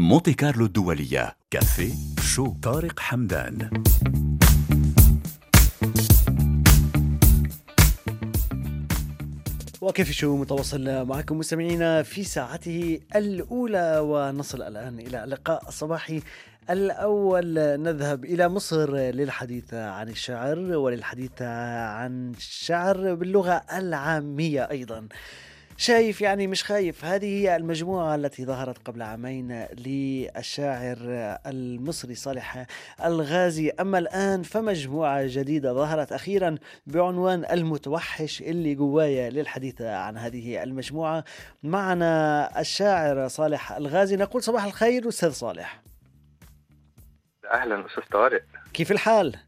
مونتي كارلو الدولية. كافيه شو. طارق حمدان. وكيف شو متواصل معكم مستمعينا في ساعته الأولى ونصل الآن إلى اللقاء الصباحي الأول. نذهب إلى مصر للحديث عن الشعر وللحديث عن الشعر باللغة العامية أيضا. شايف يعني مش خايف. هذه هي المجموعة التي ظهرت قبل عامين للشاعر المصري صالح الغازي. أما الآن فمجموعة جديدة ظهرت أخيرا بعنوان المتوحش اللي جوايا للحديث عن هذه المجموعة. معنا الشاعر صالح الغازي. نقول صباح الخير أستاذ صالح. أهلا أستاذ طارق. كيف الحال؟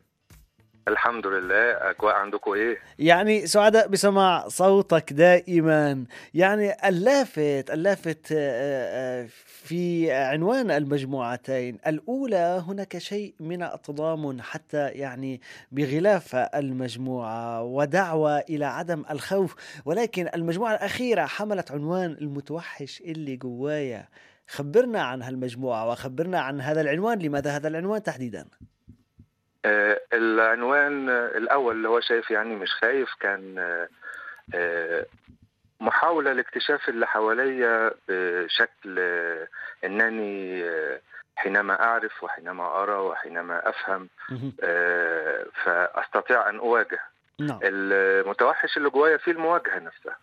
الحمد لله. أجواء عندكم إيه؟ يعني سعداء بسماع صوتك دائما. يعني اللافت اللافت آه، آه، في عنوان المجموعتين. الأولى هناك شيء من التضامن حتى يعني بغلاف المجموعة ودعوة إلى عدم الخوف. ولكن المجموعة الأخيرة حملت عنوان المتوحش اللي جوايا. خبرنا عن هالمجموعة وخبرنا عن هذا العنوان. لماذا هذا العنوان تحديدا؟ العنوان آه، الأول اللي هو شايف يعني مش خايف كان آه آه محاولة لاكتشاف اللي حواليا بشكل آه إنني آه حينما أعرف وحينما أرى وحينما. آه فأستطيع أن أواجه نعم المتوحش اللي جوايا فيه المواجهة نفسها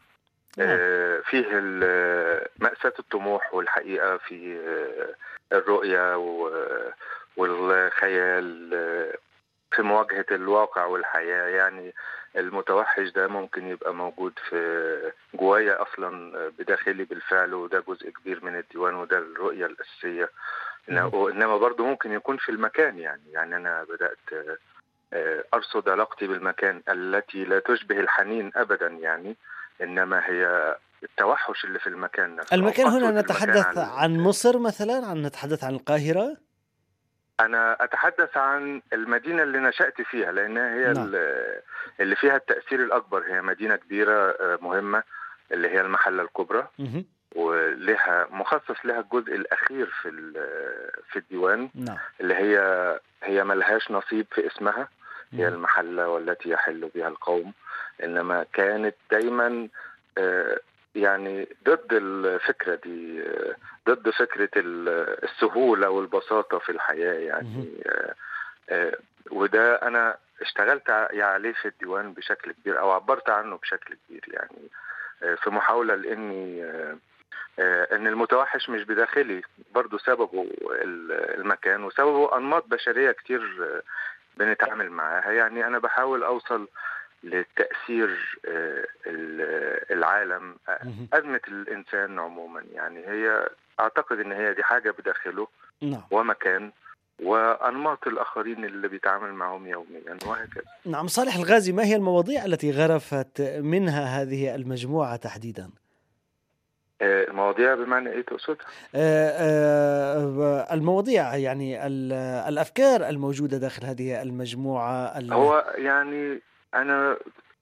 نعم. آه، فيه مأساة الطموح والحقيقة في آه، الرؤية و- والخيال آه، في مواجهة الواقع والحياة. يعني المتوحش ده ممكن يبقى موجود في جوايا أصلا آه، بداخلي بالفعل وده جزء كبير من الديوان وده الرؤية الأساسية. إنما برضه ممكن يكون في المكان يعني يعني أنا بدأت آه، أرصد علاقتي بالمكان التي لا تشبه الحنين أبدا يعني إنما هي التوحش اللي في المكان نفسه المكان هنا نتحدث عن مصر مثلا؟ عن نتحدث عن القاهرة؟ أنا أتحدث عن المدينة اللي نشأت فيها لانها هي نعم. ال- اللي فيها التأثير الأكبر هي مدينة كبيرة آه، مهمة اللي هي المحلة الكبرى. ولها مخصص لها الجزء الأخير في في الديوان نعم اللي هي هي ملهاش نصيب في اسمها هي. المحلة والتي يحل بها القوم إنما كانت دايما آه، يعني ضد الفكرة دي ضد فكرة ال- السهولة والبساطة في الحياة يعني. آه، آه، وده أنا اشتغلت ع- عليه في الديوان بشكل كبير أو عبرت عنه بشكل كبير يعني. آه، في محاولة لإني آه، آه، إن المتوحش مش بداخلي برضو سببه ال- المكان وسببه أنماط بشرية كتير بنتعامل معاها. يعني أنا بحاول أوصل لتأثير آه، ال- العالم آه، مهم. أزمة الإنسان عموما يعني هي أعتقد إن هي دي حاجة بداخله نعم ومكان وأنماط الآخرين اللي بيتعامل معهم يوميا وهكذا نعم صالح الغازي ما هي المواضيع التي غرفت منها هذه المجموعة تحديدا؟ آه، المواضيع بمعنى إيه تقصدها؟ المواضيع يعني ال- الأفكار الموجودة داخل هذه المجموعة ال- هو يعني أنا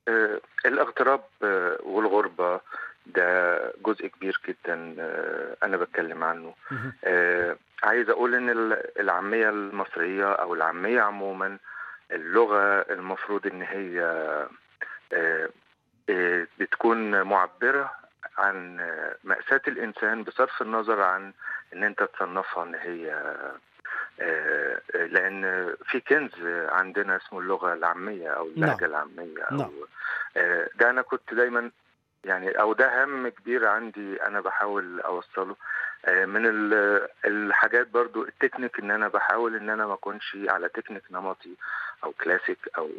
آه، الاغتراب آه، والغربة ده جزء كبير جدا آه، أنا بتكلم عنه. عايز أقول إن ال- العامية المصرية أو العامية عموما اللغة المفروض إن هي بتكون معبرة عن مأساة الإنسان بصرف النظر عن إن أنت تصنفها إن هي آه، لأن في كنز عندنا اسمه اللغة العامية أو اللهجة نعم. العامية أو نعم. آه، ده أنا كنت دايما يعني أو ده هم كبير عندي أنا بحاول أوصله آه، من ال- الحاجات برضو التكنيك إن أنا بحاول إن أنا ما أكونش على تكنيك نمطي أو كلاسيك أو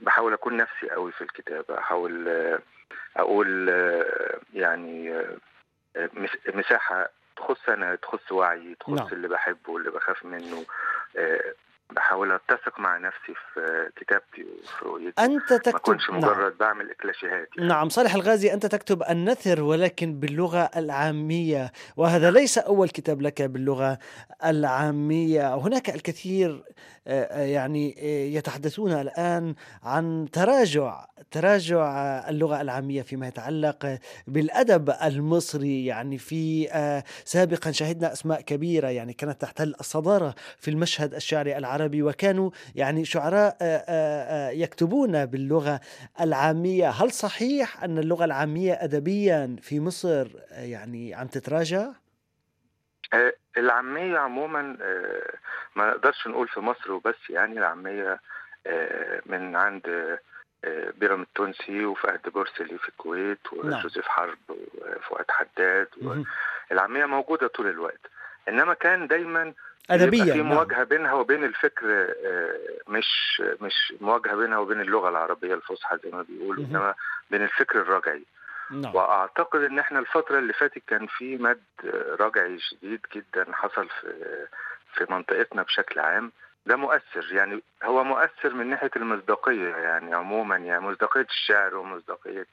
بحاول أكون نفسي قوي في الكتابة أحاول أقول يعني مس- مساحة تخص أنا تخص وعي تخص نعم. اللي بحبه واللي بخاف منه آه، بحاول أتسق مع نفسي في كتابتي وفي رؤيتي. ما تكتب اكونش نعم. مجرد بعمل اكلاشيهات يعني. نعم صالح الغازي أنت تكتب النثر ولكن باللغة العامية وهذا ليس أول كتاب لك باللغة العامية. هناك الكثير آه، آه، يعني آه، يتحدثون الآن عن تراجع تراجع اللغة العامية فيما يتعلق بالأدب المصري. يعني في سابقا شهدنا أسماء كبيرة يعني كانت تحتل الصدارة في المشهد الشعري العربي. وكانوا يعني شعراء آه، آه، آه، يكتبون باللغة العامية هل صحيح أن اللغة العامية أدبيا في مصر يعني عم تتراجع؟ العامية عموما ما نقدرش نقول في مصر وبس يعني العامية من عند بيرام التونسي وفهد بورسلي في الكويت نعم. وجوزيف حرب وفؤاد حداد. العامية موجودة طول الوقت إنما كان دايما بيبقى في نعم. مواجهة بينها وبين الفكر آه، مش مش مواجهة بينها وبين اللغة العربية الفصحى زي ما بيقولوا. إنما بين الفكر الرجعي نعم وأعتقد إن إحنا الفترة اللي فاتت كان في مد رجعي شديد جدا حصل في في منطقتنا بشكل عام ده مؤثر يعني هو مؤثر من ناحية المصداقية يعني عموما يعني مصداقية الشعر ومصداقية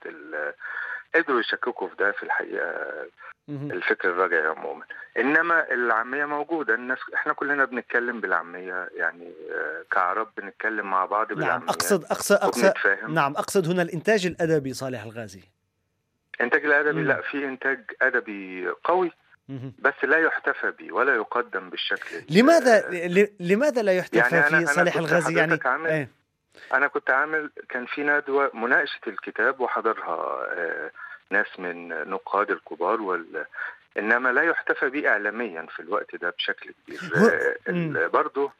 قدروا يشككوا في ده في الحقيقة. الفكر الرجعي عموما إنما العامية موجودة الناس إحنا كلنا بنتكلم بالعامية يعني آه، كعرب بنتكلم مع بعض نعم بالعامية أقصد أقصد أقصد وبنتفاهم نعم أقصد هنا الإنتاج الأدبي صالح الغازي إنتاج الأدبي مم. لا في إنتاج أدبي قوي. بس لا يحتفى به ولا يقدم بالشكل ال- لماذا ل- لماذا لا يحتفى يعني في صالح الغازي يعني عامل- إيه؟ أنا كنت عامل كان في ندوة مناقشة الكتاب وحضرها آه، ناس من نقاد الكبار وال إنما لا يحتفى به اعلاميا في الوقت ده بشكل كبير. آه، برضه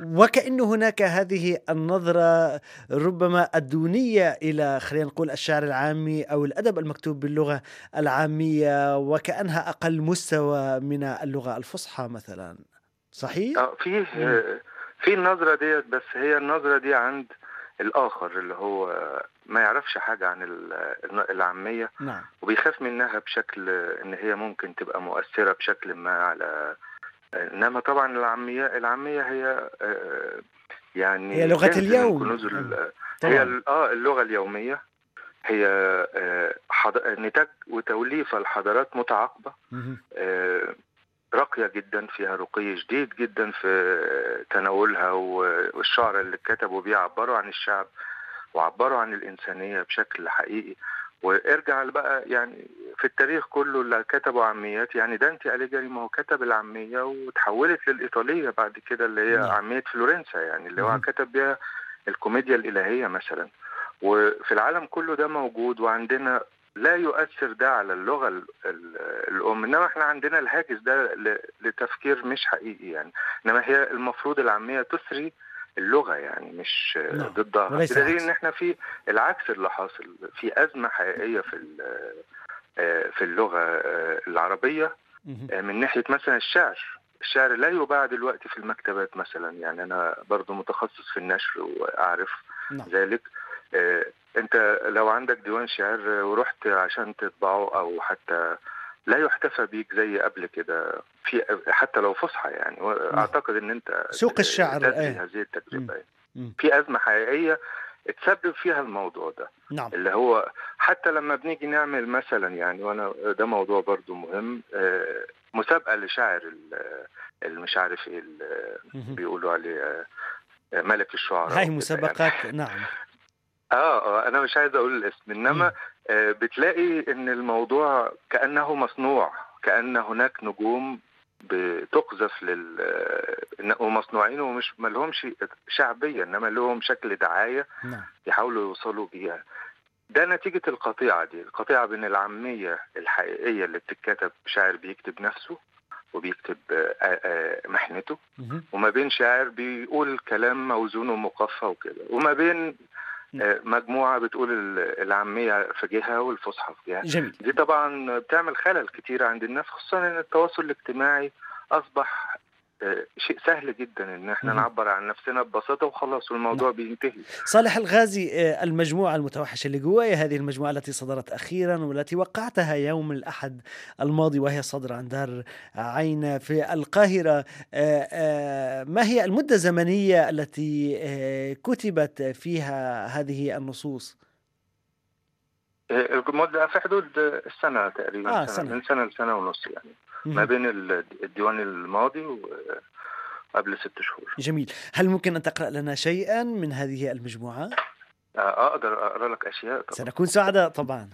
وكأن هناك هذه النظرة ربما الدونية إلى خلينا نقول الشعر العامي أو الأدب المكتوب باللغة العامية وكأنها أقل مستوى من اللغة الفصحى مثلا. صحيح؟ آه في في النظرة ديت بس هي النظرة دي عند الآخر اللي هو ما يعرفش حاجة عن ال- العامية نعم وبيخاف منها بشكل إن هي ممكن تبقى مؤثرة بشكل ما على إنما طبعا العامية العامية هي آه، يعني هي لغة اليوم. ال- هي آه اللغة اليومية هي آه، حض... نتاج وتوليف الحضارات متعاقبة مهم. آه، راقية جدا فيها رقي شديد جدا في تناولها والشعر اللي كتبوا بيه عبروا عن الشعب وعبروا عن الإنسانية بشكل حقيقي وارجع بقى يعني في التاريخ كله اللي كتبوا عاميات يعني دانتي أليجري ما هو كتب العامية وتحولت للإيطالية بعد كده اللي هي نعم. عامية فلورنسا يعني اللي هو. كتب بيها الكوميديا الإلهية مثلا وفي العالم كله ده موجود وعندنا لا يؤثر ده على اللغة ال- ال- الأم إنما إحنا عندنا الهاجس ده لتفكير مش حقيقي يعني إنما هي المفروض العامية تسري اللغة يعني مش نعم. ضدها بدليل. إن إحنا في العكس اللي حاصل في أزمة حقيقية في آه، في اللغة آه، العربية. آه، من ناحية مثلا الشعر الشعر لا يباع دلوقتي في المكتبات مثلا يعني أنا برضو متخصص في النشر وأعرف نعم ذلك انت لو عندك ديوان شعر ورحت عشان تطبعه أو حتى لا يحتفى بيك زي قبل كده في حتى لو فصحى يعني واعتقد ان انت سوق الشعر، إيه. هذه التجربة يعني. مم. في أزمة حقيقية اتسبب فيها الموضوع ده نعم اللي هو حتى لما بنيجي نعمل مثلا يعني وأنا ده موضوع برضو مهم آه، مسابقة لشاعر المش عارف إيه. بيقولوا عليه آه، ملك الشعراء هاي وكده مسابقات يعني. نعم آه آه أنا مش عايز أقول الاسم إنما آه بتلاقي إن الموضوع كأنه مصنوع كأن هناك نجوم بتقذف لل آه، ومصنوعين ومش ما لهمش شعبية إنما لهم شكل دعاية نعم. يحاولوا يوصلوا بيها. ده نتيجة القطيعة دي القطيعة بين العامية الحقيقية اللي بتتكتب شاعر بيكتب نفسه وبيكتب آه، آه، محنته. وما بين شاعر بيقول كلام موزون ومقفى وكده وما بين آه، مجموعة بتقول ال- العامية في جهة والفصحى في جهة جميل. دي طبعا بتعمل خلل كتير عند الناس خصوصا إن التواصل الاجتماعي أصبح شيء سهل جدا إن إحنا. نعبر عن نفسنا ببساطة وخلاص والموضوع بينتهي صالح الغازي آه، المجموعة المتوحشة اللي جوايا هذه المجموعة التي صدرت أخيرا والتي وقعتها يوم الأحد الماضي وهي صادرة عن دار عين في القاهرة آه، آه، ما هي المدة الزمنية التي آه، كتبت فيها هذه النصوص؟ آه، المدة في حدود السنة تقريبا آه، سنة. سنة. من سنة لسنة ونص يعني ما. بين ال- الديوان الماضي وقبل ست شهور. جميل. هل ممكن أن تقرأ لنا شيئا من هذه المجموعة؟ آه، أقدر أقرأ لك أشياء. طبعا. سنكون سعداء طبعا.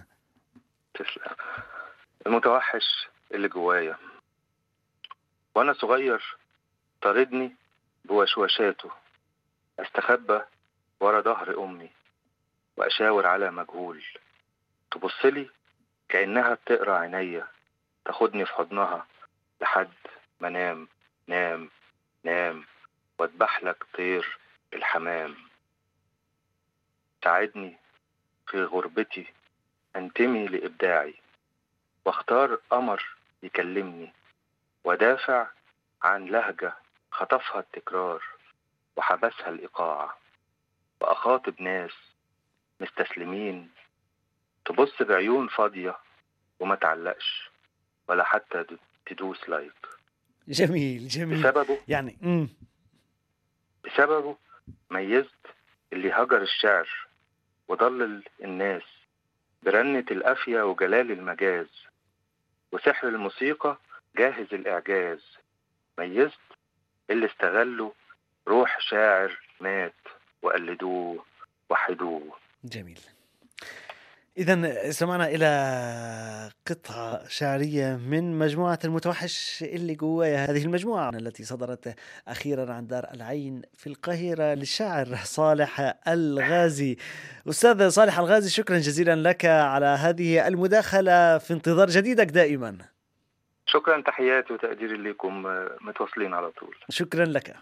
تسلم. المتوحش اللي جوايا. وأنا صغير طاردني بوشوشاته. أستخبى ورا ظهر أمي وأشاور على مجهول. تبصلي كأنها بتقرأ عينيا. تاخدني في حضنها لحد ما نام نام نام واذبح لك طير الحمام. ساعدني في غربتي أنتمي لإبداعي واختار قمر يكلمني ودافع عن لهجة خطفها التكرار وحبسها الإيقاع وأخاطب ناس مستسلمين تبص بعيون فاضية وما تعلقش. ولا حتى تدوس لايك جميل جميل. بسببه يعني مم. بسببه ميزت اللي هجر الشعر وضلل الناس برنة القافية وجلال المجاز وسحر الموسيقى جاهز الإعجاز. ميزت اللي استغلوا روح شاعر مات وقلدوه وحدوه. جميل. إذا استمعنا إلى قطعة شعرية من مجموعة المتوحش اللي جوايا هذه المجموعة التي صدرت أخيرا عن دار العين في القاهرة للشاعر صالح الغازي. أستاذ صالح الغازي شكرا جزيلا لك على هذه المداخلة في انتظار جديدك دائما. شكرا تحياتي وتقديري لكم متواصلين على طول. شكرا لك.